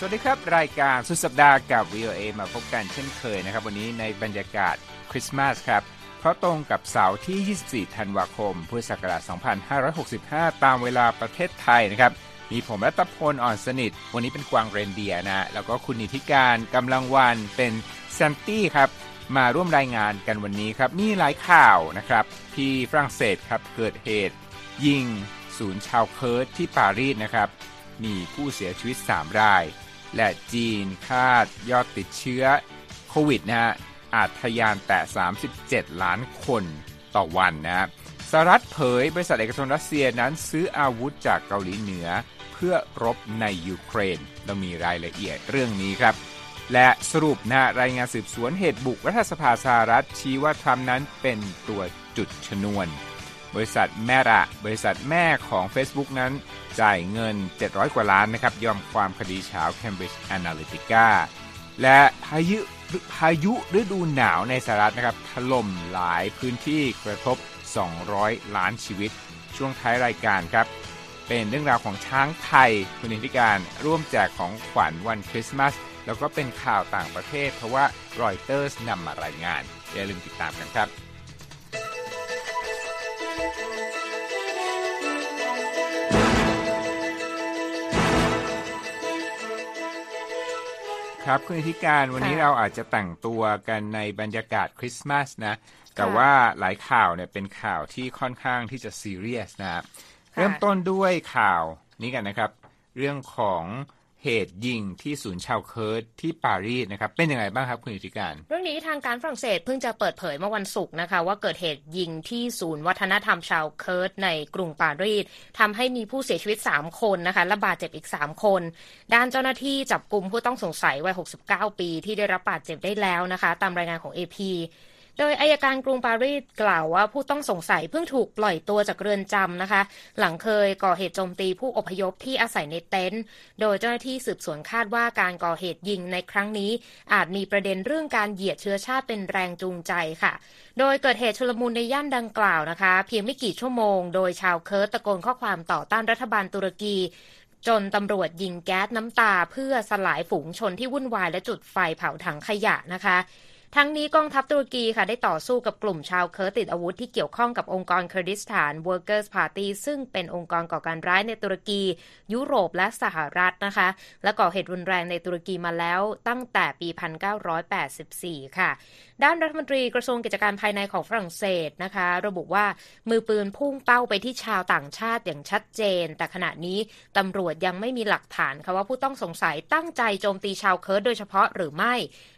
สวัสดีครับ รายการสุดสัปดาห์กับ VOA มาพบกันเช่นเคยนะครับ วันนี้ในบรรยากาศคริสต์มาสครับ เพราะตรงกับเสาร์ที่ 24 ธันวาคม พุทธศักราช 2565 ตามเวลาประเทศไทยนะครับ มีผมรัตพลอ่อนสนิท วันนี้เป็นกวางเรนเดียนะ แล้วก็คุณนีธิกาญจน์ กำลังวรรณ เป็น Santy ครับ มาร่วมรายงานกันวันนี้ครับ มีหลายข่าวนะครับ ที่ฝรั่งเศสครับเกิดเหตุ ยิงศูนย์ชาวเคิร์ดที่ปารีสนะครับ มีผู้เสียชีวิต 3 ราย และจีนคาดยอดติดเชื้อโควิดนะฮะอาจทะยานแตะ 37 ล้านคนต่อวันนะครับสหรัฐเผย บริษัทเอกชนรัสเซียนั้นซื้ออาวุธจากเกาหลีเหนือ เพื่อรบในยูเครน เรามีรายละเอียดเรื่องนี้ครับ และสรุปนะรายงานสืบสวนเหตุบุกรัฐสภาสหรัฐชี้ว่าทรัมป์นั้นเป็นตัวจุดชนวน บริษัทแม่ระบริษัทแม่ของ Facebook นั้น จ่ายเงิน 700 กว่าล้านนะครับ ยอมความคดีเช้า Cambridge Analytica และพายุพายุฤดูหนาวในสหรัฐนะครับ ถล่มหลายพื้นที่กระทบ 200 ล้านชีวิต ช่วงท้ายรายการครับ เป็นเรื่องราวของช้างไทยคุณนิติการร่วมแจกของขวัญวันคริสต์มาสแล้วก็เป็นข่าวต่างประเทศ เพราะว่า รอยเตอร์สนำมารายงานอย่าลืมติดตามกันครับ ครับคุณนิติการวันนี้ค่ะเราอาจจะแต่งตัวกันในบรรยากาศคริสต์มาสนะ แต่ว่าหลายข่าวเนี่ยเป็นข่าวที่ค่อนข้างที่จะซีเรียสนะครับ เริ่มต้นด้วยข่าวนี้กันนะครับ เรื่องของ เหตุยิงที่ศูนย์ชาวเคิร์ดที่ปารีสนะครับ เป็นยังไงบ้างครับคุณนีธิกาญจน์ เรื่องนี้ทางการฝรั่งเศสเพิ่งจะเปิดเผยเมื่อวันศุกร์นะคะ ว่าเกิดเหตุยิงที่ศูนย์วัฒนธรรมชาวเคิร์ดในกรุงปารีสทำให้มีผู้เสียชีวิต 3 คนนะคะและบาดเจ็บอีก 3 คน ด้านเจ้าหน้าที่จับกลุ่มผู้ต้องสงสัยวัย 69 ปีที่ได้รับบาดเจ็บได้แล้วนะคะ ตามรายงานของ AP โดยอัยการกรุงปารีสกล่าวว่าผู้ต้องสงสัยเพิ่งถูกปล่อยตัวจากเรือนจำนะคะ หลังเคยก่อเหตุโจมตีผู้อพยพที่อาศัยในเต็นท์โดยเจ้าหน้าที่สืบสวนคาดว่าการก่อเหตุยิงในครั้งนี้ อาจมีประเด็นเรื่องการเหยียดเชื้อชาติเป็นแรงจูงใจค่ะ โดยเกิดเหตุชุลมุนในย่านดังกล่าวนะคะ เพียงไม่กี่ชั่วโมง โดยชาวเคิร์ดตะโกนข้อความต่อต้านรัฐบาลตุรกีจนตำรวจยิงแก๊สน้ำตาเพื่อสลายฝูงชนที่วุ่นวายและจุดไฟเผาถังขยะนะคะ ทั้งนี้กองทัพตุรกีค่ะได้ต่อสู้กับกลุ่มชาวเคิร์ดติดอาวุธที่เกี่ยวข้องกับองค์กรเคอร์ดิสถาน Workers Party ซึ่งเป็นองค์กรก่อการร้ายในตุรกี ยุโรปและสหรัฐนะคะ และก่อเหตุรุนแรงในตุรกีมาแล้วตั้งแต่ปี 1984 ค่ะ ด้านรัฐมนตรีกระทรวงกิจการภายในของฝรั่งเศสนะคะ ระบุว่ามือปืนพุ่งเป้าไปที่ชาวต่างชาติอย่างชัดเจน แต่ขณะนี้ตำรวจยังไม่มีหลักฐานค่ะว่าผู้ต้องสงสัยตั้งใจโจมตีชาวเคิร์ดโดยเฉพาะหรือไม่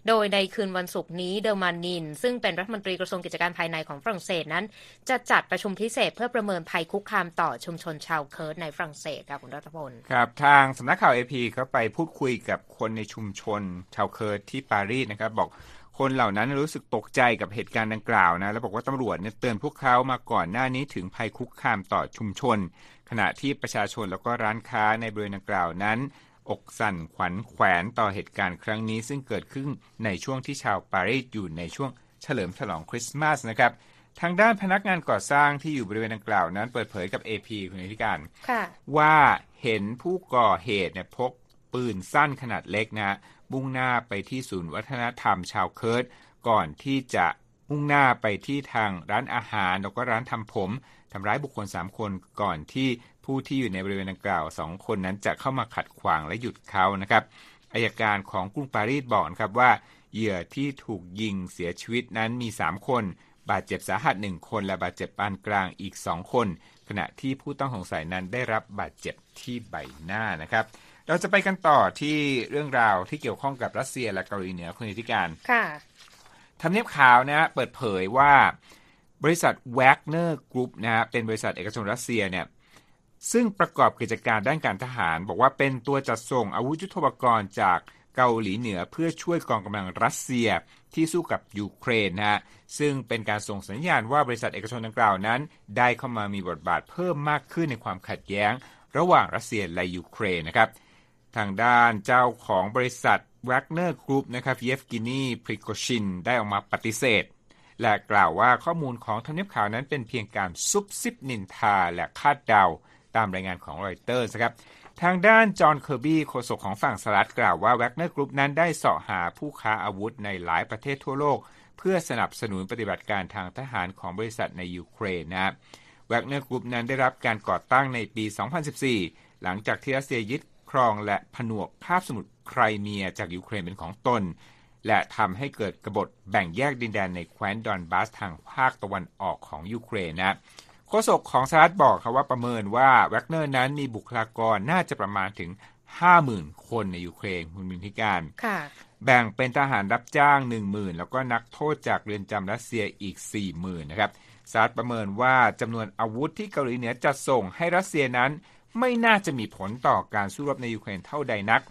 โดยในคืนวันศุกร์นี้เดอร์มานิน ซึ่งเป็นรัฐมนตรีกระทรวงกิจการภายในของฝรั่งเศสนั้น จะจัดประชุมพิเศษเพื่อประเมินภัยคุกคามต่อชุมชนชาวเคิร์ดในฝรั่งเศสค่ะคุณรัตพลครับ ทางสำนักข่าว AP เขาไปพูดคุยกับคนในชุมชนชาวเคิร์ดที่ปารีสนะครับบอกคนเหล่านั้นรู้สึกตกใจกับเหตุการณ์ดังกล่าวนะ แล้วบอกว่าตำรวจเนี่ยเตือนพวกเขามาก่อนหน้านี้ถึงภัยคุกคามต่อชุมชน ขณะที่ประชาชนแล้วก็ร้านค้าในบริเวณดังกล่าวนั้น อกสั่นขวัญแขวนต่อเหตุการณ์ครั้งนี้ ซึ่งเกิดขึ้นในช่วงที่ชาวปารีสอยู่ในช่วงเฉลิมฉลองคริสต์มาสนะครับทางด้านพนักงานก่อสร้างที่อยู่บริเวณดังกล่าวนั้นเปิดเผยกับ AP คุณนิติการว่าเห็นผู้ก่อเหตุเนี่ยพกปืนสั้นขนาดเล็กนะฮะมุ่งหน้าไปที่ศูนย์วัฒนธรรมชาวเคิร์ดก่อนที่จะมุ่งหน้าไปที่ทางร้านอาหารแล้วก็ร้านทำผมทำร้ายบุคคล 3 คนก่อนที่ ผู้ที่อยู่ในบริเวณดังกล่าว2คนนั้นจะเข้ามาขัดขวางและหยุดเขานะครับอายการของกรุงปารีสบอกนะครับว่าเหยื่อที่ถูกยิงเสียชีวิตนั้นมี 3 คน บาดเจ็บสาหัสหนึ่งคน และบาดเจ็บปานกลางอีก 2 คน ขณะที่ผู้ต้องสงสัยนั้นได้รับบาดเจ็บที่ใบหน้านะครับ เราจะไปกันต่อที่เรื่องราวที่เกี่ยวข้องกับรัสเซียและเกาหลีเหนือคุณนิติการค่ะทำเนียบข่าวนะฮะเปิดเผยว่าบริษัท Wagner Group นะฮะเป็นบริษัทเอกชนรัสเซียเนี่ย ซึ่งประกอบกิจการด้านการทหาร บอกว่าเป็นตัวจัดส่งอาวุธยุทโธปกรณ์จากเกาหลีเหนือเพื่อช่วยกองกำลังรัสเซียที่สู้กับยูเครนนะฮะซึ่งเป็นการส่งสัญญาณว่าบริษัทเอกชนดังกล่าวนั้น ได้เข้ามามีบทบาทเพิ่มมากขึ้นในความขัดแย้ง ระหว่างรัสเซียและยูเครนนะครับทางด้านเจ้าของบริษัท Wagner Group นะครับเยฟเกนีพริโกชินได้ออกมาปฏิเสธ และกล่าวว่าข้อมูลของทำเนียบขาวนั้นเป็นเพียงการซุบซิบนินทาและคาดเดา ตามรายงานของรอยเตอร์สครับทางด้านจอห์นเคอร์บี้โฆษกของฝั่งสหรัฐกล่าวว่า Wagner Group นั้นได้เสาะหาผู้ค้าอาวุธในหลายประเทศทั่วโลก เพื่อสนับสนุนปฏิบัติการทางทหารของบริษัทในยูเครนนะ Wagner Group นั้นได้รับการก่อตั้งในปี 2014 หลังจากที่รัสเซียยึดครองและผนวกคาบสมุทรไครเมียจากยูเครนเป็นของตน และทำให้เกิดกบฏแบ่งแยกดินแดนในแคว้นดอนบาสทางภาคตะวันออกของยูเครนนะ โฆษกของสหรัฐบอกครับว่าประเมินว่า Wagner นั้นมีบุคลากรน่าจะประมาณถึง 50,000 คนในยูเครนคุณมินทิการแบ่งเป็นทหารรับจ้าง 10,000 แล้วก็นักโทษจากเรือนจำรัสเซียอีก 40,000 นะครับสหรัฐประเมินว่าจำนวนอาวุธที่เกาหลีเหนือจะส่งให้รัสเซียนั้นไม่น่าจะมีผลต่อการสู้รบในยูเครนเท่าใดนัก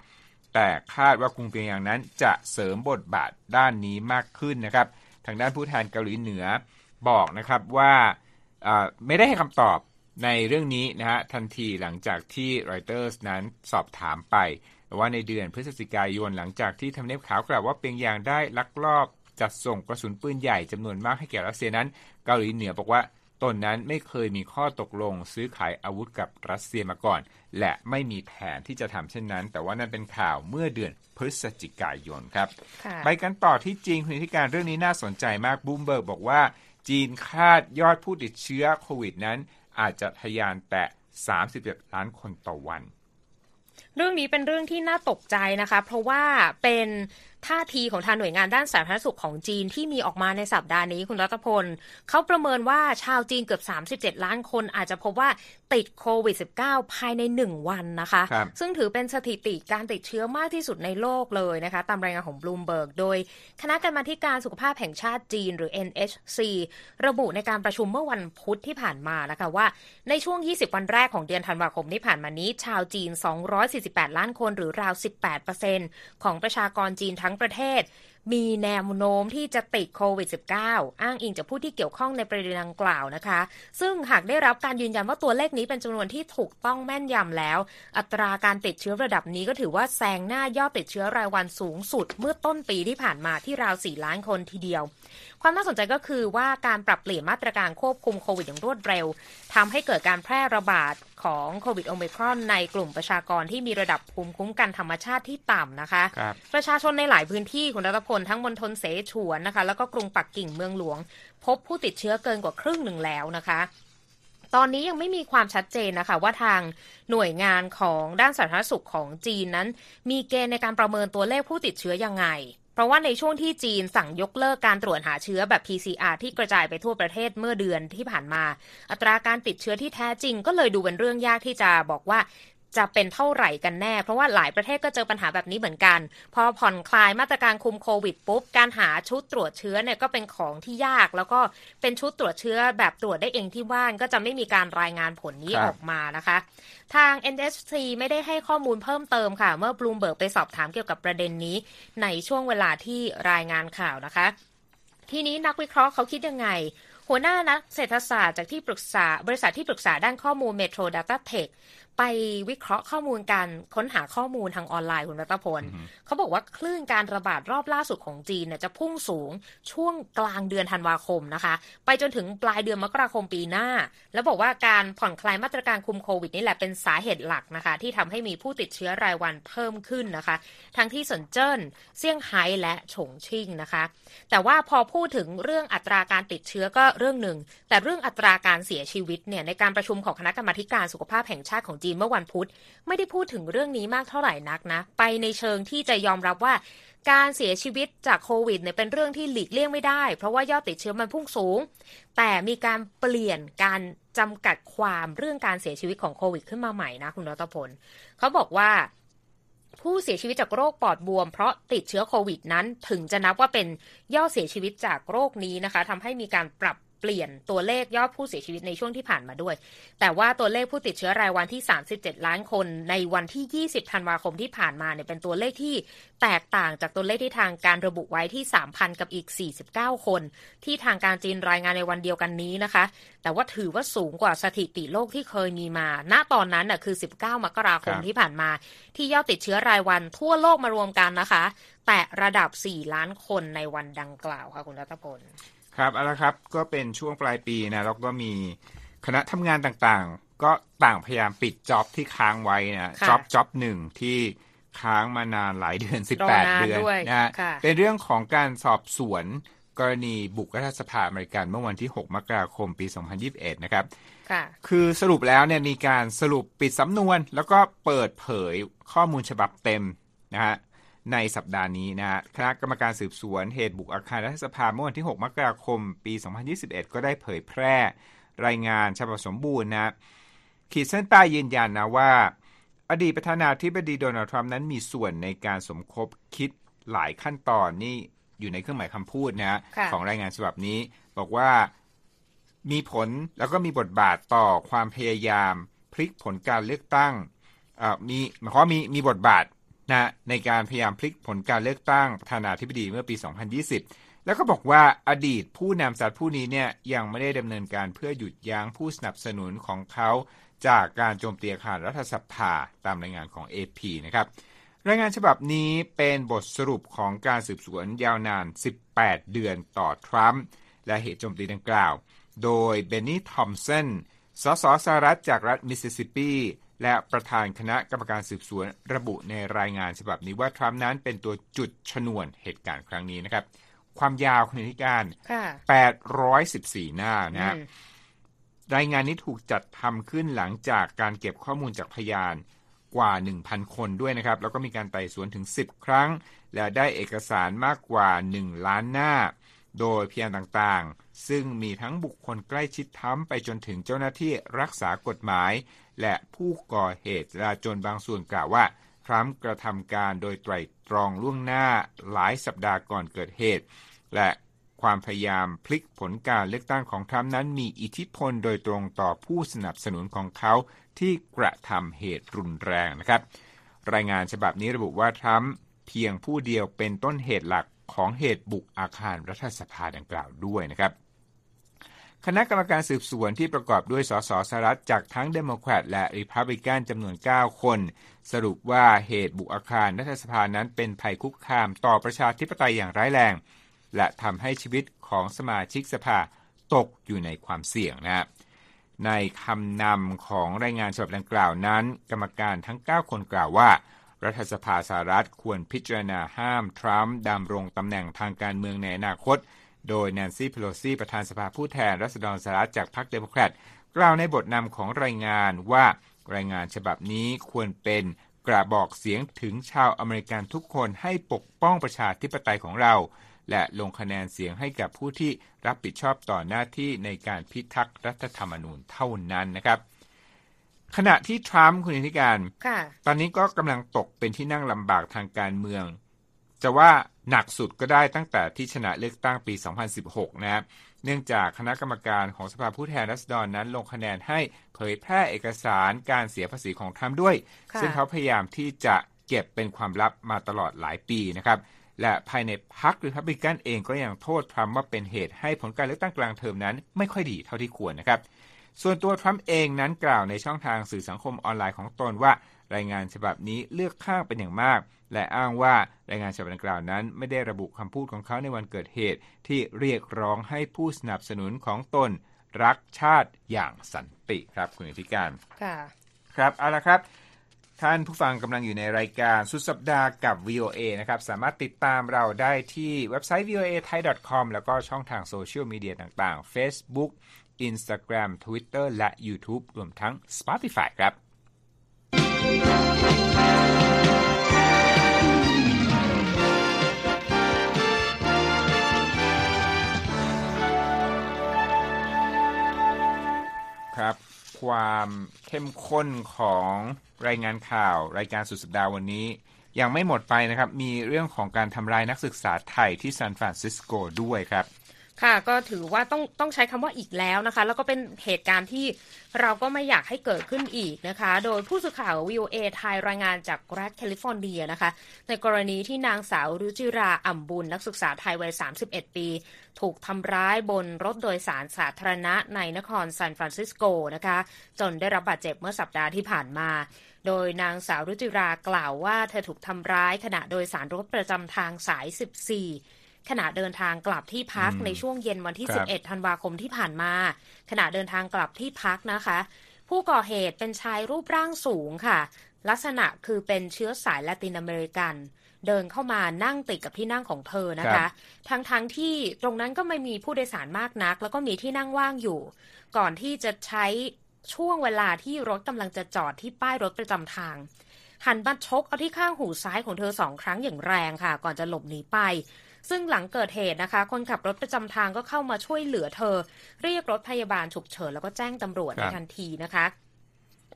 แต่คาดว่ากรุงเปียงยางนั้นจะเสริมบทบาทด้านนี้มากขึ้นนะครับ ทางด้านผู้แทนเกาหลีเหนือบอกนะครับว่า ไม่ได้ให้คำตอบในเรื่องนี้นะฮะทันทีหลังจากที่รอยเตอร์สนั้นสอบถามไป ว่าในเดือนพฤศจิกายนหลังจากที่ทำเนียบขาวกล่าวว่าเปียงยางได้ลักลอบจัดส่งกระสุนปืนใหญ่จำนวนมากให้แก่รัสเซียนั้น เกาหลีเหนือบอกว่าตนนั้นไม่เคยมีข้อตกลงซื้อขายอาวุธกับรัสเซียมาก่อน และไม่มีแผนที่จะทำเช่นนั้น แต่ว่านั่นเป็นข่าวเมื่อเดือนพฤศจิกายนครับ ไปกันต่อที่จีนคุณธิการเรื่องนี้น่าสนใจมากบูมเบิร์กบอกว่า จีนคาดยอดผู้ติดเชื้อโควิดนั้นอาจจะทะยานแตะ37 ล้านคนต่อวัน เรื่องนี้เป็นเรื่องที่น่าตกใจนะคะ เพราะว่าเป็นท่าทีของทางหน่วยงานด้านสาธารณสุขของจีนที่มีออกมาในสัปดาห์นี้คุณรัตพล เขาประเมินว่าชาวจีนเกือบ 37 ล้านคนอาจจะพบว่าติดโควิด -19 ภายใน 1 วันนะคะคซึ่งถือเป็นสถิติการติดเชื้อมากที่สุดในโลกเลยนะคะ ตามรายงานของบลูมเบิร์กโดย คณะกรรมาการสุขภาพแห่งชาติจีนหรือ NHC ระบุในการประชุมเมื่อวันพุธที่ผ่านมานะคะว่า ในช่วง 20 วันแรกของเดือนธันวาคมที่ผ่านมานี้ ชาวจีน 248 ล้านคนหรือราว 18%ของประชากรจีนทั้ง้งประเทศ มีแนวโน้มที่จะติดโควิด -19 อ้างอิงจากผู้ที่เกี่ยวข้องในประเด็นดังกล่าวนะคะ ซึ่งหากได้รับการยืนยันว่าตัวเลขนี้เป็นจำนวนที่ถูกต้องแม่นยำแล้ว อัตราการติดเชื้อระดับนี้ก็ถือว่าแซงหน้ายอดติดเชื้อรายวันสูงสุด เมื่อต้นปีที่ผ่านมาที่ราว 4 ล้านคนทีเดียวความน่าสนใจก็คือว่าการปรับเปลี่ยนมาตรการควบคุมโควิดอย่างรวดเร็วทำให้เกิดการแพร่ระบาด ของโควิดโอมิครอนในกลุ่มประชากรที่มีระดับภูมิคุ้มกันธรรมชาติที่ต่ำนะคะคประชาชนในหลายพื้นที่คุณรัตพลทั้งมณฑลเสฉวนนะคะ แล้วก็กรุงปักกิ่งเมืองหลวง พบผู้ติดเชื้อเกินกว่าครึ่งหนึ่งแล้วนะคะตอนนี้ยังไม่มีความชัดเจนนะคะ ว่าทางหน่วยงานของด้านสาธารณสุขของจีนนั้น มีเกณฑ์ในการประเมินตัวเลขผู้ติดเชื้อยังไง ราะว่าในช่วงที่จีนสั่งยกเลิกการตรวจหาเชื้อแบบ PCR ที่กระจายไปทั่วประเทศเมื่อเดือนที่ผ่านมา อัตราการติดเชื้อที่แท้จริงก็เลยดูเป็นเรื่องยากที่จะบอกว่า จะเป็นเท่าไหร่กันแน่ เพราะว่าหลายประเทศก็เจอปัญหาแบบนี้เหมือนกัน พอผ่อนคลายมาตรการคุมโควิดปุ๊บ การหาชุดตรวจเชื้อเนี่ยก็เป็นของที่ยาก แล้วก็เป็นชุดตรวจเชื้อแบบตรวจได้เองที่บ้านก็จะไม่มีการรายงานผลนี้ออกมานะคะ ทาง NSC ไม่ได้ให้ข้อมูลเพิ่มเติมค่ะ เมื่อบลูมเบิร์กไปสอบถามเกี่ยวกับประเด็นนี้ ในช่วงเวลาที่รายงานข่าวนะคะ ทีนี้นักวิเคราะห์เขาคิดยังไงหัวหน้านักเศรษฐศาสตร์จากที่ปรึกษาบริษัทที่ปรึกษาด้านข้อมูล Metro Data Tech ไปวิเคราะห์ข้อมูลการค้นหาข้อมูลทางออนไลน์คุณรัตพลเขาบอกว่าคลื่นการระบาดรอบล่าสุดของจีนเนี่ยจะพุ่งสูงช่วงกลางเดือนธันวาคมนะคะ ไปจนถึงปลายเดือนมกราคมปีหน้า แล้วบอกว่าการผ่อนคลายมาตรการคุมโควิดนี่แหละเป็นสาเหตุหลักนะคะ ที่ทำให้มีผู้ติดเชื้อรายวันเพิ่มขึ้นนะคะ ทั้งที่สนเจิ้นเซี่ยงไฮ้และฉงชิ่งนะคะ แต่ว่าพอพูดถึงเรื่องอัตราการติดเชื้อก็เรื่องหนึ่งแต่เรื่องอัตราการเสียชีวิตเนี่ยในการประชุมของคณะกรรมาการสุขภาพแห่งชาติของจีนเมื่อวันพุธ ไม่ได้พูดถึงเรื่องนี้มากเท่าไหร่นักนะ ไปในเชิงที่จะยอมรับว่า การเสียชีวิตจากโควิดเนี่ยเป็นเรื่องที่หลีกเลี่ยงไม่ได้ เพราะว่ายอดติดเชื้อมันพุ่งสูง แต่มีการเปลี่ยนการจำกัดความเรื่องการเสียชีวิตของโควิดขึ้นมาใหม่นะคุณรัตพลเขาบอกว่าผู้เสียชีวิตจากโรคปอดบวม เพราะติดเชื้อโควิดนั้น ถึงจะนับว่าเป็นยอดเสียชีวิตจากโรคนี้นะคะทำให้มีการปรับ เปลี่ยนตัวเลขยอดผู้เสียชีวิตในช่วงที่ผ่านมาด้วย แต่ว่าตัวเลขผู้ติดเชื้อรายวันที่ 37 ล้านคน ในวันที่ 20 ธันวาคมที่ผ่านมาเนี่ยเป็นตัวเลขที่แตกต่างจากตัวเลขที่ทางการระบุไว้ที่ 3,000 กับอีก 49 คน ที่ทางการจีนรายงานในวันเดียวกันนี้นะคะ แต่ว่าถือว่าสูงกว่าสถิติโลกที่เคยมีมา ณ ตอนนั้นน่ะคือ 19 มกราคมที่ผ่านมา ที่ยอดติดเชื้อรายวันทั่วโลกมารวมกันนะคะ แต่ระดับ 4 ล้านคนในวันดังกล่าวค่ะคุณรัตพล ครับเอาละครับก็เป็นช่วงปลายปีนะแล้วก็มีคณะทำงานต่างๆ ก็ต่างพยายามปิดจ็อบที่ค้างไว้นะจ็อบจ็อบหนึ่งที่ค้างมานานหลายเดือน 18 เดือนนะเป็นเรื่องของการสอบสวนกรณีบุกรัฐสภาอเมริกันเมื่อวันที่ 6 มกราคมปี 2021 นะครับคือสรุปแล้วเนี่ยมีการสรุปปิดสำนวน แล้วก็เปิดเผยข้อมูลฉบับเต็มนะฮะ ในสัปดาห์นี้นะฮะคณะกรรมการสืบสวนเหตุบุกอาคารรัฐสภาเมื่อวันที่ 6 มกราคม ปี 2021 ก็ได้เผยแพร่ รายงานฉบับสมบูรณ์นะขีดเส้นใต้ยืนยันนะว่า อดีตประธานาธิบดีโดนัลด์ทรัมป์นั้นมีส่วนในการสมคบคิดหลายขั้นตอนนี่อยู่ในเครื่องหมายคำพูดนะของรายงานฉบับนี้ บอกว่ามีผลแล้วก็มีบทบาทต่อความพยายามพลิกผลการเลือกตั้งมีหมายความว่ามีมีบทบาท นะในการพยายามพลิกผลการเลือกตั้งประธานาธิบดีเมื่อปี 2020 แล้วก็บอกว่าอดีตผู้นำสัตว์ผู้นี้เนี่ยยังไม่ได้ดำเนินการเพื่อหยุดยั้งผู้สนับสนุนของเขาจากการโจมตีอาคารรัฐสภาตามรายงานของ AP นะครับรายงานฉบับนี้เป็นบทสรุปของการสืบสวนยาวนาน 18 เดือนต่อทรัมป์และเหตุโจมตีดังกล่าว โดยเบนนี่ทอมสันสสสหรัฐจากรัฐมิสซิสซิปปี และประธานคณะกรรมการสืบสวนระบุในรายงานฉบับนี้ว่าทรัมป์นั้นเป็นตัวจุดชนวนเหตุการณ์ครั้งนี้นะครับ ความยาวคุณธิการ 814 หน้านะรายงานนี้ถูกจัดทำขึ้นหลังจากการเก็บข้อมูลจากพยานกว่า 1,000 คนด้วยนะครับ แล้วก็มีการไต่สวนถึง 10 ครั้ง และได้เอกสารมากกว่า 1 ล้านหน้า โดยพยานต่างๆ ซึ่งมีทั้งบุคคลใกล้ชิดทั้มไปจนถึงเจ้าหน้าที่รักษากฎหมาย และผู้ก่อเหตุจราจนบางส่วนกล่าวว่า ทรัมป์กระทำการโดยไตรตรองล่วงหน้าหลายสัปดาห์ก่อนเกิดเหตุ และความพยายามพลิกผลการเลือกตั้งของทรัมป์นั้นมีอิทธิพลโดยตรงต่อผู้สนับสนุนของเขาที่กระทำเหตุรุนแรงนะครับ รายงานฉบับนี้ระบุว่าทรัมป์เพียงผู้เดียวเป็นต้นเหตุหลักของเหตุบุกอาคารรัฐสภาดังกล่าวด้วยนะครับ คณะกรรมการสืบสวนที่ประกอบด้วยสสสหรัฐจากทั้งเดโมแครตและริพับลิกันจำนวน 9 คน สรุปว่าเหตุบุกอาคารรัฐสภานั้นเป็นภัยคุกคามต่อประชาธิปไตยอย่างร้ายแรง และทำให้ชีวิตของสมาชิกสภาตกอยู่ในความเสี่ยงนะในคำนำของรายงานฉบับดังกล่าวนั้น กรรมการทั้ง 9 คนกล่าวว่า รัฐสภาสหรัฐควรพิจารณาห้ามทรัมป์ดำรงตำแหน่งทางการเมืองในอนาคต โดยแนนซี่เพโลซีประธานสภาผู้แทนราษฎรสหรัฐจากพรรคเดโมแครตกล่าวในบทนำของรายงานว่ารายงานฉบับนี้ควรเป็นกระบอกเสียงถึงชาวอเมริกันทุกคนให้ปกป้องประชาธิปไตยของเรา และลงคะแนนเสียงให้กับผู้ที่รับผิดชอบต่อหน้าที่ในการพิทักษ์รัฐธรรมนูญเท่านั้นนะครับขณะที่ทรัมป์คุณธิการ ตอนนี้ก็กำลังตกเป็นที่นั่งลำบากทางการเมือง จะว่าหนักสุดก็ได้ตั้งแต่ที่ชนะเลือกตั้งปี 2016 นะครับ เนื่องจากคณะกรรมการของสภาผู้แทนราษฎรนั้นลงคะแนนให้เผยแพร่เอกสารการเสียภาษีของทรัมป์ด้วย ซึ่งเขาพยายามที่จะเก็บเป็นความลับมาตลอดหลายปีนะครับ และภายในพรรครีพับลิกันเองก็ยังโทษทรัมป์ว่าเป็นเหตุให้ผลการเลือกตั้งกลางเทอมนั้น ไม่ค่อยดีเท่าที่ควรนะครับ ส่วนตัวทรัมป์เองนั้นกล่าวในช่องทางสื่อสังคมออนไลน์ของตนว่า รายงานฉบับนี้เลือกข้างเป็นอย่างมาก และอ้างว่ารายงานฉบับดังกล่าวนั้น ไม่ได้ระบุคำพูดของเขาในวันเกิดเหตุ ที่เรียกร้องให้ผู้สนับสนุนของตนรักชาติอย่างสันติครับคุณอธิการค่ะครับเอาละครับท่านผู้ฟังกำลังอยู่ในรายการสุดสัปดาห์กับ VOA นะครับ สามารถติดตามเราได้ที่เว็บไซต์ voa thai com แล้วก็ช่องทางโซเชียลมีเดียต่างๆ Facebook Instagram Twitter และ YouTube รวมทั้ง Spotify ครับ ครับ ความเข้มข้นของรายงานข่าว รายการสุดสัปดาห์วันนี้ ยังไม่หมดไปนะครับ มีเรื่องของการทำลายนักศึกษาไทยที่ซานฟรานซิสโกด้วยครับ ค่ะก็ถือว่าต้องต้องใช้คำว่าอีกแล้วนะคะ แล้วก็เป็นเหตุการณ์ที่เราก็ไม่อยากให้เกิดขึ้นอีกนะคะ โดยผู้สื่อข่าว VOA ไทยรายงานจากรัฐแคลิฟอร์เนียนะคะ ในกรณีที่นางสาวรุจิราอ่ำบุญ นักศึกษาไทยวัย 31 ปี ถูกทำร้ายบนรถโดยสารสาธารณะในนครซานฟรานซิสโกนะคะ จนได้รับบาดเจ็บเมื่อสัปดาห์ที่ผ่านมาโดยนางสาวรุจิรากล่าวว่าเธอถูกทำร้ายขณะโดยสารรถประจำทางสาย 14 ขณะเดินทางกลับที่พักในช่วงเย็นวันที่ 11 ธันวาคมที่ผ่านมา ขณะเดินทางกลับที่พักนะคะ ผู้ก่อเหตุเป็นชายรูปร่างสูงค่ะ ลักษณะคือเป็นเชื้อสายละตินอเมริกันเดินเข้ามานั่งติดกับที่นั่งของเธอนะคะ ทั้งๆทที่ตรงนั้นก็ไม่มีผู้โดยสารมากนัก แล้วก็มีที่นั่งว่างอยู่ ก่อนที่จะใช้ช่วงเวลาที่รถกำลังจะจอดที่ป้ายรถประจำทาง หันมาชกเอาที่ข้างหูซ้ายของเธอสองครั้งอย่างแรงค่ะ ก่อนจะหลบหนีไป ซึ่งหลังเกิดเหตุนะคะ คนขับรถประจำทางก็เข้ามาช่วยเหลือเธอ เรียกรถพยาบาลฉุกเฉินแล้วก็แจ้งตำรวจในทันทีนะคะ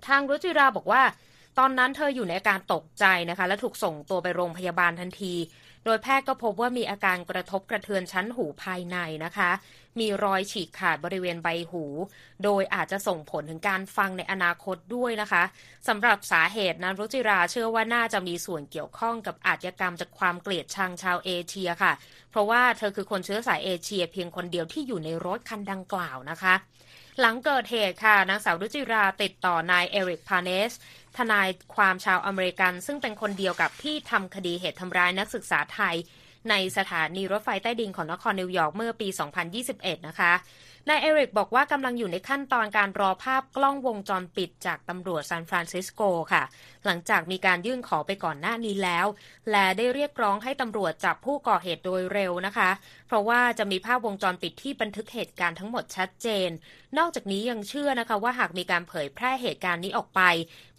ทางรุจิราบอกว่า ตอนนั้นเธออยู่ในอาการตกใจนะคะ และถูกส่งตัวไปโรงพยาบาลทันที โดยแพทย์ก็พบว่ามีอาการกระทบกระเทือนชั้นหูภายในนะคะ มีรอยฉีกขาดบริเวณใบหู โดยอาจจะส่งผลถึงการฟังในอนาคตด้วยนะคะสำหรับสาเหตุนั้นรุจิราเชื่อว่าน่าจะมีส่วนเกี่ยวข้องกับอาชญากรรมจากความเกลียดชังชาวเอเชียค่ะ เพราะว่าเธอคือคนเชื้อสายเอเชีย เพียงคนเดียวที่อยู่ในรถคันดังกล่าวนะคะหลังเกิดเหตุค่ะ นางสาวรุจิราติดต่อนายเอริกพาเนส ทนายความชาวอเมริกัน ซึ่งเป็นคนเดียวกับที่ทำคดีเหตุทำร้ายนักศึกษาไทย ในสถานีรถไฟใต้ดินของนครนิวยอร์กเมื่อปี 2021 นะคะ นายเอริกบอกว่ากำลังอยู่ในขั้นตอนการรอภาพกล้องวงจรปิดจากตำรวจซานฟรานซิสโกค่ะ หลังจากมีการยื่นขอไปก่อนหน้านี้แล้ว และได้เรียกร้องให้ตำรวจจับผู้ก่อเหตุโดยเร็วนะคะ เพราะว่าจะมีภาพวงจรปิดที่บันทึกเหตุการณ์ทั้งหมดชัดเจน นอกจากนี้ยังเชื่อนะคะว่าหากมีการเผยแพร่เหตุการณ์นี้ออกไป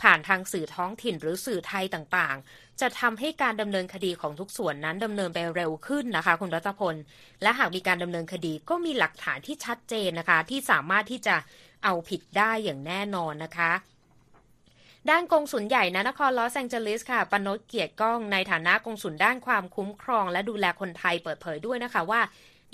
ผ่านทางสื่อท้องถิ่นหรือสื่อไทยต่างๆ จะทำให้การดำเนินคดีของทุกส่วนนั้นดำเนินไปเร็วขึ้นนะคะ คุณรัตพล และหากมีการดำเนินคดีก็มีหลักฐานที่ชัดเจนนะคะ ที่สามารถที่จะเอาผิดได้อย่างแน่นอนนะคะด้านกงสุลใหญ่นะนครลอสแองเจลิสค่ะ ปนดเกียรติก้องในฐานะกงสุลด้านความคุ้มครอง และดูแลคนไทยเปิดเผยด้วยนะคะว่า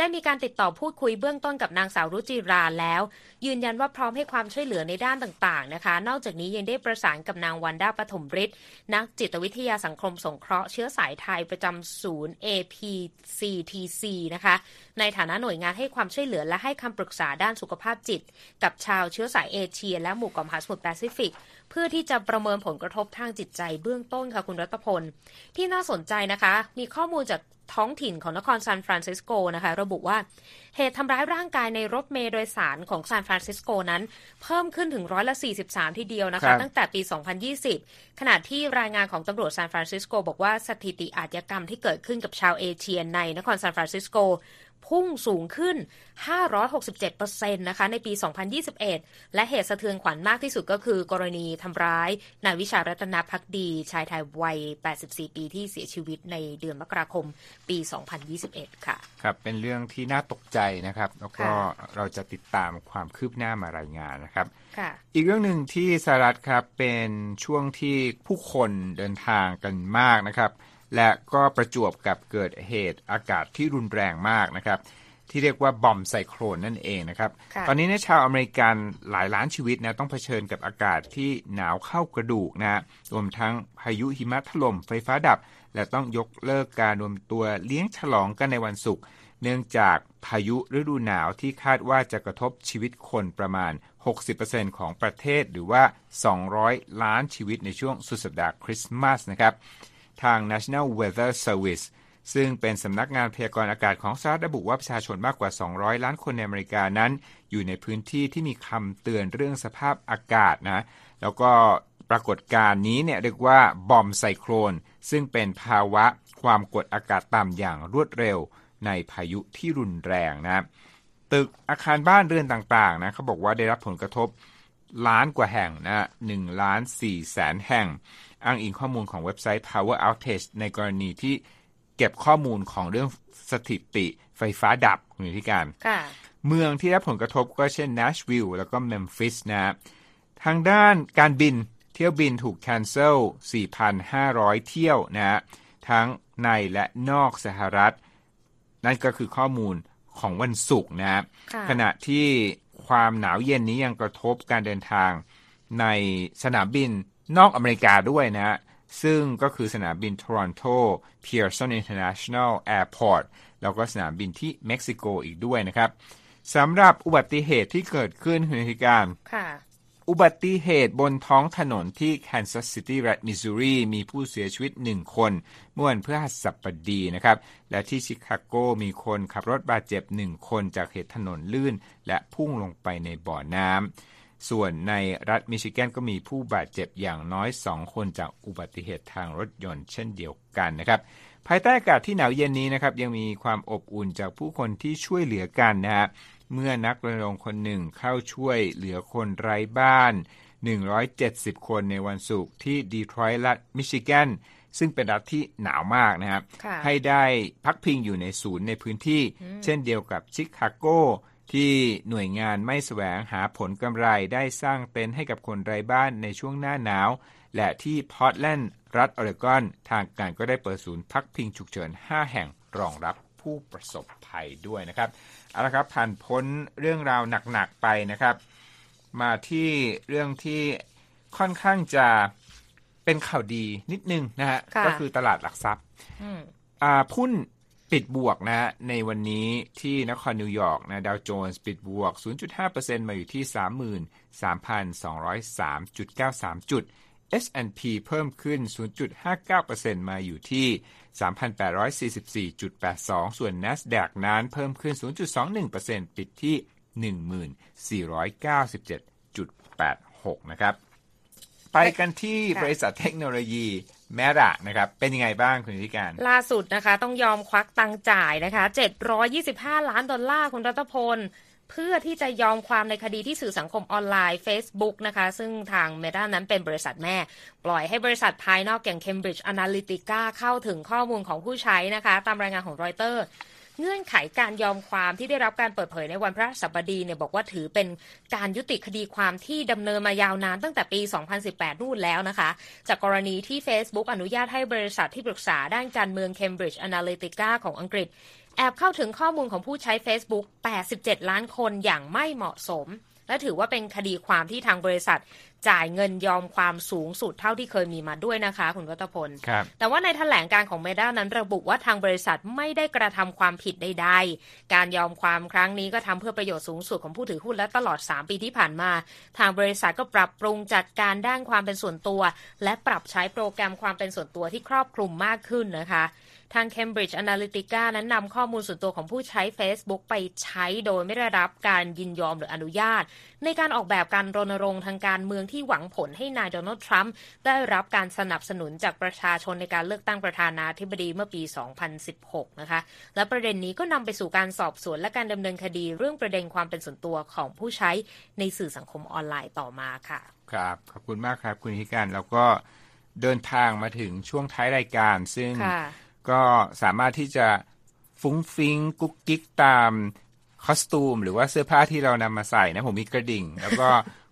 ได้มีการติดต่อพูดคุยเบื้องต้นกับนางสาวรุจิราแล้ว ยืนยันว่าพร้อมให้ความช่วยเหลือในด้านต่างๆนะคะ นอกจากนี้ยังได้ประสานกับนางวันด้าปฐมฤทธิ์นักจิตวิทยาสังคมสงเคราะห์เชื้อสายไทยประจำศูนย์ APCTC นะคะ ในฐานะหน่วยงานให้ความช่วยเหลือและให้คำปรึกษาด้านสุขภาพจิต กับชาวเชื้อสายเอเชีย และหมู่เกาะมหาสมุทรแปซิฟิก เพื่อที่จะประเมินผลกระทบทางจิตใจเบื้องต้นค่ะคุณรัตพล ที่น่าสนใจนะคะ มีข้อมูลจากท้องถิ่นของนครซานฟรานซิสโกนะคะ ระบุว่าเหตุทำร้ายร่างกายในรถเมล์โดยสารของซานฟรานซิสโกนั้น เพิ่มขึ้นถึงร้อยละ 43 ทีเดียวนะคะครับตั้งแต่ปี 2020 ขณะที่รายงานของตำรวจซานฟรานซิสโกบอกว่าสถิติอาชญากรรมที่เกิดขึ้นกับชาวเอเชียในนครซานฟรานซิสโก พุ่งสูงขึ้น 567%นะคะ ในปี 2021 และเหตุสะเทือนขวัญมากที่สุดก็คือกรณีทำร้ายนายวิชารัตนพักดี ชายไทยวัย 84 ปีที่เสียชีวิตในเดือนมกราคมปี 2021 ค่ะ ครับ เป็นเรื่องที่น่าตกใจนะครับ แล้วก็ค่ะเราจะติดตามความคืบหน้ามารายงานนะครับค่ะอีกเรื่องหนึ่งที่สหรัฐครับ เป็นช่วงที่ผู้คนเดินทางกันมากนะครับ และก็ประจวบกับเกิดเหตุอากาศที่รุนแรงมากนะครับ ที่เรียกว่าบอมไซโครนนั่นเองนะครับค่ะตอนนี้เนี่ยชาวอเมริกันหลายล้านชีวิตนะต้องเผชิญกับอากาศที่หนาวเข้ากระดูกนะฮะรวมทั้งพายุหิมะถล่มไฟฟ้าดับ และต้องยกเลิกการรวมตัวเลี้ยงฉลองกันในวันศุกร์เนื่องจากพายุฤดูหนาวที่คาดว่าจะกระทบชีวิตคนประมาณ 60%ของประเทศหรือว่า 200 ล้านชีวิตในช่วงสุดสัปดาห์คริสต์มาสนะครับ ทาง National Weather Service ซึ่งเป็นสำนักงานพยากรณ์อากาศของสหรัฐระบุว่าประชาชนมากกว่า 200 ล้านคนในอเมริกานั้น อยู่ในพื้นที่ที่มีคำเตือนเรื่องสภาพอากาศนะ แล้วก็ปรากฏการณ์นี้เนี่ยเรียกว่าบอมไซโครน ซึ่งเป็นภาวะความกดอากาศต่ำอย่างรวดเร็ว ในพายุที่รุนแรงนะ ตึกอาคารบ้านเรือนต่างๆนะเขาบอกว่าได้รับผลกระทบล้านกว่าแห่งนะหนึ่งล้านสี่แสนแห่ง อ้างอิงข้อมูลของเว็บไซต์ Power Outage ในกรณีที่เก็บข้อมูลของเรื่องสถิติไฟฟ้าดับคุณธิการค่ะเมืองที่ได้รับผลกระทบก็เช่น Nashville แล้วก็ Memphis นะฮะทางด้านการบินเที่ยวบินถูก cancel 4,500 เที่ยวนะฮะทั้งในและนอกสหรัฐ นั่นก็คือข้อมูลของวันศุกร์นะฮะค่ะขณะที่ความหนาวเย็นนี้ยังกระทบการเดินทางในสนามบิน นอกอเมริกาด้วยนะฮะซึ่งก็คือสนามบิน Toronto Pearson International Airport แล้วก็สนามบินที่เม็กซิโกอีกด้วยนะครับสำหรับอุบัติเหตุที่เกิดขึ้นคุณธิการค่ะอุบัติเหตุบนท้องถนนที่ Kansas City รัฐมิสซูรีมีผู้เสียชีวิตหนึ่งคนเมื่อวันพฤหัสบดีนะครับ และที่ชิคาโกมีคนขับรถบาดเจ็บหนึ่งคนจากเหตุถนนลื่น และพุ่งลงไปในบ่อน้ำ ส่วนในรัฐมิชิแกนก็มีผู้บาดเจ็บอย่างน้อย 2 คนจากอุบัติเหตุทางรถยนต์เช่นเดียวกันนะครับภายใต้อากาศที่หนาวเย็นนี้นะครับยังมีความอบอุ่นจากผู้คนที่ช่วยเหลือกันนะฮะเมื่อนักรณรงค์คนหนึ่งเข้าช่วยเหลือคนไร้บ้าน 170 คนในวันศุกร์ที่ดีทรอยต์รัฐมิชิแกนซึ่งเป็นรัฐที่หนาวมากนะครับค่ะให้ได้พักพิงอยู่ในศูนย์ในพื้นที่ เช่นเดียวกับชิคาโก ที่หน่วยงานไม่แสวงหาผลกำไรได้สร้างเต็นท์ให้กับคนไร้บ้านในช่วงหน้าหนาว และที่พอร์ตแลนด์รัฐออริกอน ทางการก็ได้เปิดศูนย์พักพิงฉุกเฉิน 5 แห่งรองรับผู้ประสบภัยด้วยนะครับเอาละครับผ่านพ้นเรื่องราวหนักๆไปนะครับ มาที่เรื่องที่ค่อนข้างจะเป็นข่าวดีนิดนึงนะฮะค่ะก็คือตลาดหลักทรัพย์อืมอ่าพุ่น ปิดบวกนะฮะในวันนี้ที่นครนิวยอร์กนะดาวโจนส์ปิดบวก 0.5%มาอยู่ที่ 33,203.93 จุด S&P เพิ่มขึ้น 0.59%มาอยู่ที่ 3,844.82 ส่วน NASDAQ นั้นเพิ่มขึ้น 0.21%ปิดที่ 1497.86 นะครับ ไปกันที่ค่ะบริษัทเทคโนโลยี แมดะนะครับ เป็นยังไงบ้างคุณธิการ ล่าสุดนะคะ ต้องยอมควักตังจ่ายนะคะ 725 ล้านดอลลาร์คุณรัตพล เพื่อที่จะยอมความในคดีที่สื่อสังคมออนไลน์ Facebook นะคะ ซึ่งทาง Meta นั้นเป็นบริษัทแม่ ปล่อยให้บริษัทภายนอกอย่าง Cambridge Analytica เข้าถึงข้อมูลของผู้ใช้นะคะ ตามรายงานของรอยเตอร์ เงื่อนไขการยอมความที่ได้รับการเปิดเผยในวันพระสัปดีเนี่ยบอกว่าถือเป็นการยุติคดีความที่ดำเนินมายาวนานตั้งแต่ปี 2018 นู่นแล้วนะคะ จากกรณีที่ Facebook อนุญาตให้บริษัทที่ปรึกษาด้านการเมือง Cambridge Analytica ของอังกฤษ แอบเข้าถึงข้อมูลของผู้ใช้ Facebook 87 ล้านคนอย่างไม่เหมาะสมและถือว่าเป็นคดีความที่ทางบริษัท จ่ายเงินยอมความสูงสุดเท่าที่เคยมีมาด้วยนะคะ คุณวัตพลครับแต่ว่าในแถลงการของเมด้านั้นระบุว่าทางบริษัทไม่ได้กระทำความผิดใดๆ การยอมความครั้งนี้ก็ทำเพื่อประโยชน์สูงสุดของผู้ถือหุ้นและตลอด 3 ปีที่ผ่านมา ทางบริษัทก็ปรับปรุงจัดการด้านความเป็นส่วนตัว และปรับใช้โปรแกรมความเป็นส่วนตัวที่ครอบคลุมมากขึ้นนะคะ ทาง Cambridge Analytica นั้นนำข้อมูลส่วนตัวของผู้ใช้ Facebook ไปใช้โดยไม่ได้รับการยินยอมหรืออนุญาต ในการออกแบบการรณรงค์ทางการเมืองที่หวังผลให้นายโดนัลด์ทรัมป์ได้รับการสนับสนุนจากประชาชนในการเลือกตั้งประธานาธิบดีเมื่อปี 2016 นะคะ และประเด็นนี้ก็นำไปสู่การสอบสวนและการดำเนินคดีเรื่องประเด็นความเป็นส่วนตัวของผู้ใช้ในสื่อสังคมออนไลน์ต่อมาค่ะ ครับ ขอบคุณมากครับคุณธิการแล้วก็เดินทางมาถึงช่วงท้ายรายการ ซึ่งค่ะ ก็สามารถที่จะฟุ้งฟิ้งกุ๊กกิ๊กตามคอสตูม หรือว่าเสื้อผ้าที่เรานำมาใส่นะ ผมมีกระดิ่ง แล้วก็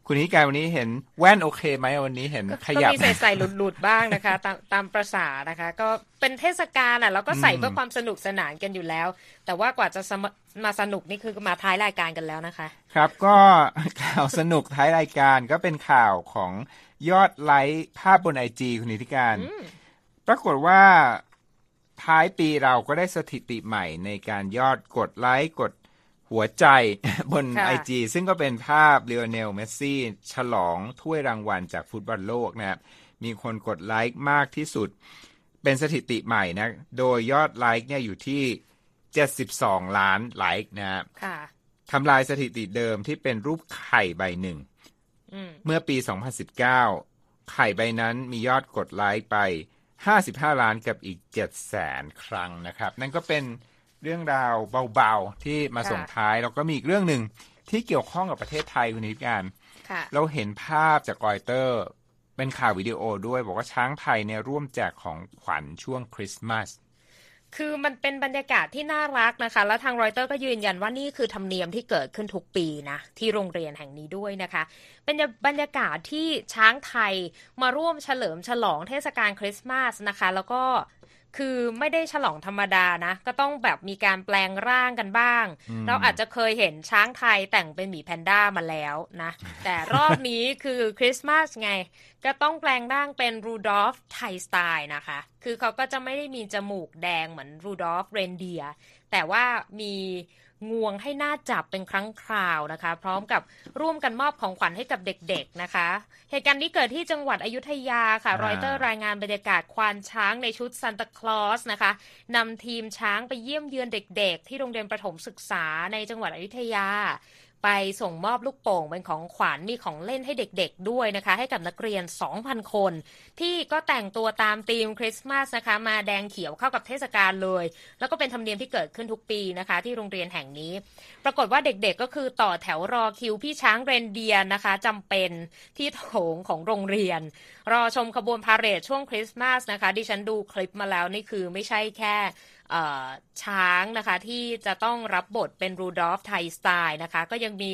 คุณธิการวันนี้เห็นแว่นโอเคไหมวันนี้เห็นขก็ยับมีใส่ใส่หลุดหลุดๆบ้างนะคะ ตามตามประสานะคะ ก็เป็นเทศกาลอะเราก็ใส่เพื่อความสนุกสนานกันอยู่แล้ว แต่ว่ากว่าจะสมมาสนุกนี่คือมาท้ายรายการกันแล้วนะคะ ครับก็ข่าวสนุกท้ายรายการก็เป็นข่าวของยอดไลค์ภาพบนไอจีคุณนิติการ ปรากฏว่า ท้ายปีเราก็ได้สถิติใหม่ในการยอดกดไลค์กดหัวใจบนค่ะไอจีซึ่งก็เป็นภาพเลโอเนลเมสซี่ ฉลองถ้วยรางวัลจากฟุตบอลโลกนะครับมีคนกดไลค์มากที่สุด เป็นสถิติใหม่นะ โดยยอดไลค์เนี่ยอยู่ที่ 72 ล้านไลค์นะครับค่ะทำลายสถิติเดิมที่เป็นรูปไข่ใบหนึ่งอืมเมื่อปี 2019 ไข่ใบนั้นมียอดกดไลค์ไป 55 ล้านกับอีก7แสนครั้งนะครับ นั่นก็เป็นเรื่องราวเบาๆ ที่มาค่ะส่งท้าย แล้วก็มีอีกเรื่องหนึ่งที่เกี่ยวข้องกับประเทศไทยคุณนิติการค่ะเราเห็นภาพจากรอยเตอร์ เป็นข่าววิดีโอด้วย บอกว่าช้างไทยเนี่ยร่วมแจกของขวัญช่วงคริสต์มาส คือมันเป็นบรรยากาศที่น่ารักนะคะ แล้วทางรอยเตอร์ก็ยืนยันว่านี่คือธรรมเนียมที่เกิดขึ้นทุกปีนะที่โรงเรียนแห่งนี้ด้วยนะคะ เป็นบรรยากาศที่ช้างไทยมาร่วมเฉลิมฉลองเทศกาลคริสต์มาสนะคะ แล้วก็ คือไม่ได้ฉลองธรรมดานะ ก็ต้องแบบมีการแปลงร่างกันบ้าง เราอาจจะเคยเห็นช้างไทยแต่งเป็นหมีแพนด้ามาแล้วนะ แต่รอบนี้คือคริสต์มาสไง ก็ต้องแปลงร่างเป็นรูดอล์ฟไทยสไตล์นะคะ คือเขาก็จะไม่ได้มีจมูกแดงเหมือนรูดอล์ฟเรนเดียร์แต่ว่ามี งวงให้น่าจับเป็นครั้งคราวนะคะ พร้อมกับร่วมกันมอบของขวัญให้กับเด็กๆนะคะ เหตุการณ์นี้เกิดที่จังหวัดอยุธยาค่ะอ่ารอยเตอร์รายงานบรรยากาศควานช้างในชุดซันตาคลอสนะคะนำทีมช้างไปเยี่ยมเยือนเด็ก ๆ ที่โรงเรียนประถมศึกษาในจังหวัดอยุธยา ไปส่งมอบลูกโป่งเป็นของขวัญมีของเล่นให้เด็กๆด้วยนะคะ ให้กับนักเรียน 2,000 คน ที่ก็แต่งตัวตามธีมคริสต์มาสนะคะ มาแดงเขียวเข้ากับเทศกาลเลย แล้วก็เป็นธรรมเนียมที่เกิดขึ้นทุกปีนะคะ ที่โรงเรียนแห่งนี้ ปรากฏว่าเด็กๆก็คือต่อแถวรอคิวพี่ช้างเรนเดียร์นะคะจำเป็นที่โถงของโรงเรียน รอชมขบวนพาเหรดช่วงคริสต์มาสนะคะ ดิฉันดูคลิปมาแล้วนี่คือไม่ใช่แค่ ช้างนะคะที่จะต้องรับบทเป็นรูดอล์ฟไทยสไตล์นะคะ ก็ยังมี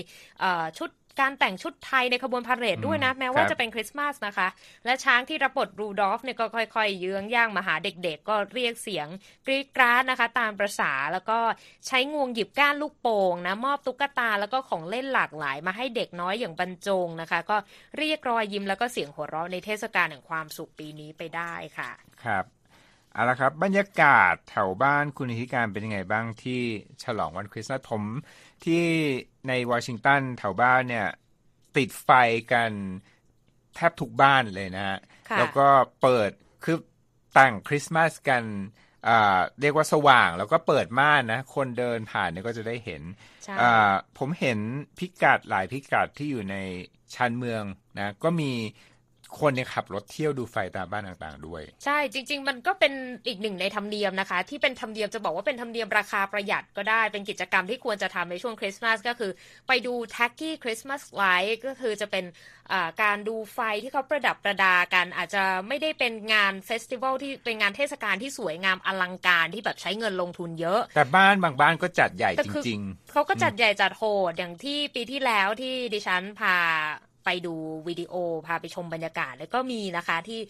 ชุดการแต่งชุดไทยในขบวนพาเหรดด้วยนะ แม้ว่าจะเป็นคริสต์มาสนะคะ และช้างที่รับบทรูดอล์ฟเนี่ยก็ค่อยๆ เยื้องย่างมาหาเด็กๆ ก็เรียกเสียงกรี๊ดกร๊าดนะคะ ตามประสาแล้วก็ใช้งวงหยิบก้านลูกโป่งนะมอบตุ๊กตาแล้วก็ของเล่นหลากหลายมาให้เด็กน้อยอย่างบรรจงนะคะ ก็เรียกรอยยิ้มแล้วก็เสียงหัวเราะในเทศกาลแห่งความสุขปีนี้ไปได้ค่ะ ครับ เอาละครับบรรยากาศแถวบ้านคุณธิการเป็นยังไงบ้างที่ฉลองวันคริสต์มาสผมที่ในวอชิงตันแถวบ้านเนี่ยติดไฟกันแทบทุกบ้านเลยนะฮะแล้วก็เปิดคือแต่งคริสต์มาสกันเรียกว่าสว่างแล้วก็เปิดม่านนะ คนเดินผ่านเนี่ยก็จะได้เห็น ผมเห็นพิกัดหลายพิกัดที่อยู่ในชานเมืองนะ ก็มี คนเนี่ยขับรถเที่ยวดูไฟตามบ้านต่างๆ ด้วย ใช่จริง ๆ มันก็เป็นอีกหนึ่งในธรรมเนียมนะคะ ที่เป็นธรรมเนียมจะบอกว่าเป็นธรรมเนียมราคาประหยัดก็ได้ เป็นกิจกรรมที่ควรจะทำในช่วงคริสต์มาสก็คือ ไปดู Tacky Christmas Light ก็คือจะเป็นการดูไฟที่เขาประดับประดากัน อาจจะไม่ได้เป็นงาน festival ที่เป็นงานเทศกาลที่สวยงามอลังการที่แบบใช้เงินลงทุนเยอะ แต่บ้านบางบ้านก็จัดใหญ่จริง ๆเขาก็จัดใหญ่จัดโหดอย่างที่ปีที่แล้วที่ดิฉันพา ไปดูวิดีโอพาไปชมบรรยากาศ แล้วก็มีนะคะที่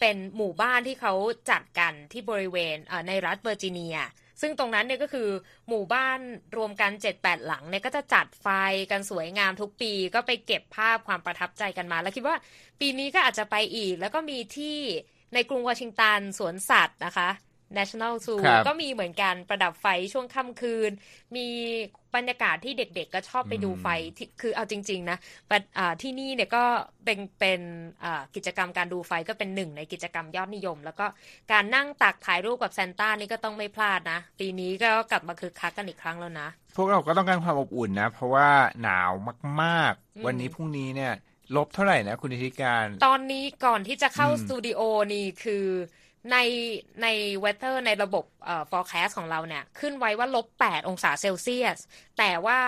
เป็นหมู่บ้านที่เขาจัดกันที่บริเวณในรัฐเวอร์จิเนีย ซึ่งตรงนั้นเนี่ยก็คือหมู่บ้านรวมกัน 7-8 หลังเนี่ยก็จะจัดไฟกันสวยงามทุกปีก็ไปเก็บภาพความประทับใจกันมา แล้วคิดว่าปีนี้ก็อาจจะไปอีก แล้วก็มีที่ในกรุงวอชิงตันสวนสัตว์นะคะ National Zoo ก็มีเหมือนกันประดับไฟช่วงค่ำคืน มีบรรยากาศที่เด็กๆ ก็ชอบไปดูไฟคือเอาจริง ๆ นะที่นี่เนี่ยก็เป็นเป็นกิจกรรมการดูไฟก็เป็นหนึ่งในกิจกรรมยอดนิยม แล้วก็การนั่งตักถ่ายรูปกับซานต้านี่ก็ต้องไม่พลาดนะ ปีนี้ก็กลับมาคึกคักกันอีกครั้งแล้วนะ พวกเราก็ต้องการความอบอุ่นนะ เพราะว่าหนาวมากๆ วันนี้พรุ่งนี้เนี่ยลบเท่าไหร่นะคุณธิการ ตอนนี้ก่อนที่จะเข้าสตูดิโอนี่คือ ในใน weather ในระบบเอ่อ forecast ของเราเนี่ย ขึ้นไว้ว่าลบ 8 องศาเซลเซียส แต่ว่า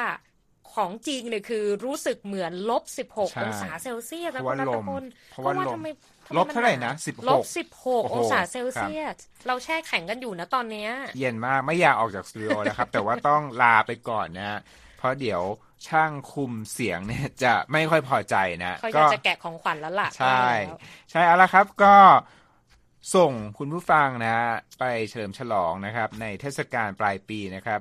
ของจริงเนี่ยคือรู้สึกเหมือนลบ 16 องศาเซลเซียสเพราะว่าลมเพราะว่าทำไมลบเท่าไหร่นะ 16ลบ 16 องศาเซลเซียส เราแช่แข็งกันอยู่นะตอนนี้ เย็นมากไม่อยากออกจากสตูดิโอแล้วครับ แต่ว่าต้องลาไปก่อนนะเพราะเดี๋ยวช่างคุมเสียงเนี่ยจะไม่ค่อยพอใจนะเขาอยากจะแกะของขวัญแล้วล่ะ ใช่ ใช่เอาละครับก็ ส่งคุณผู้ฟังนะ ไปเฉลิมฉลองนะครับในเทศกาลปลายปีนะครับ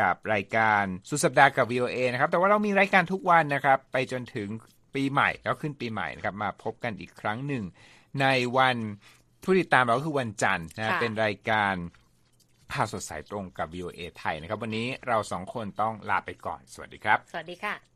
กับรายการสุดสัปดาห์กับ VOA นะครับ แต่ว่าเรามีรายการทุกวันนะครับ ไปจนถึงปีใหม่แล้วขึ้นปีใหม่นะครับ มาพบกันอีกครั้งหนึ่ง ในวันผู้ติดตามเราก็คือวันจันทร์นะเป็นรายการข่าวสดสายตรงกับ VOA ไทยนะครับ วันนี้เราสองคนต้องลาไปก่อน สวัสดีครับ สวัสดีค่ะ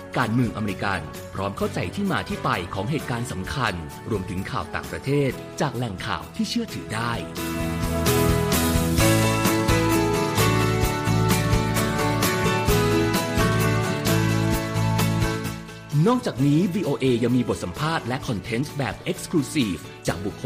การเมืองอเมริกัน พร้อมเข้าใจที่มาที่ไปของเหตุการณ์สำคัญ รวมถึงข่าวต่างประเทศ จากแหล่งข่าวที่เชื่อถือได้ นอกจากนี้ VOA ยังมีบทสัมภาษณ์และคอนเทนต์แบบ Exclusive จากบุคคล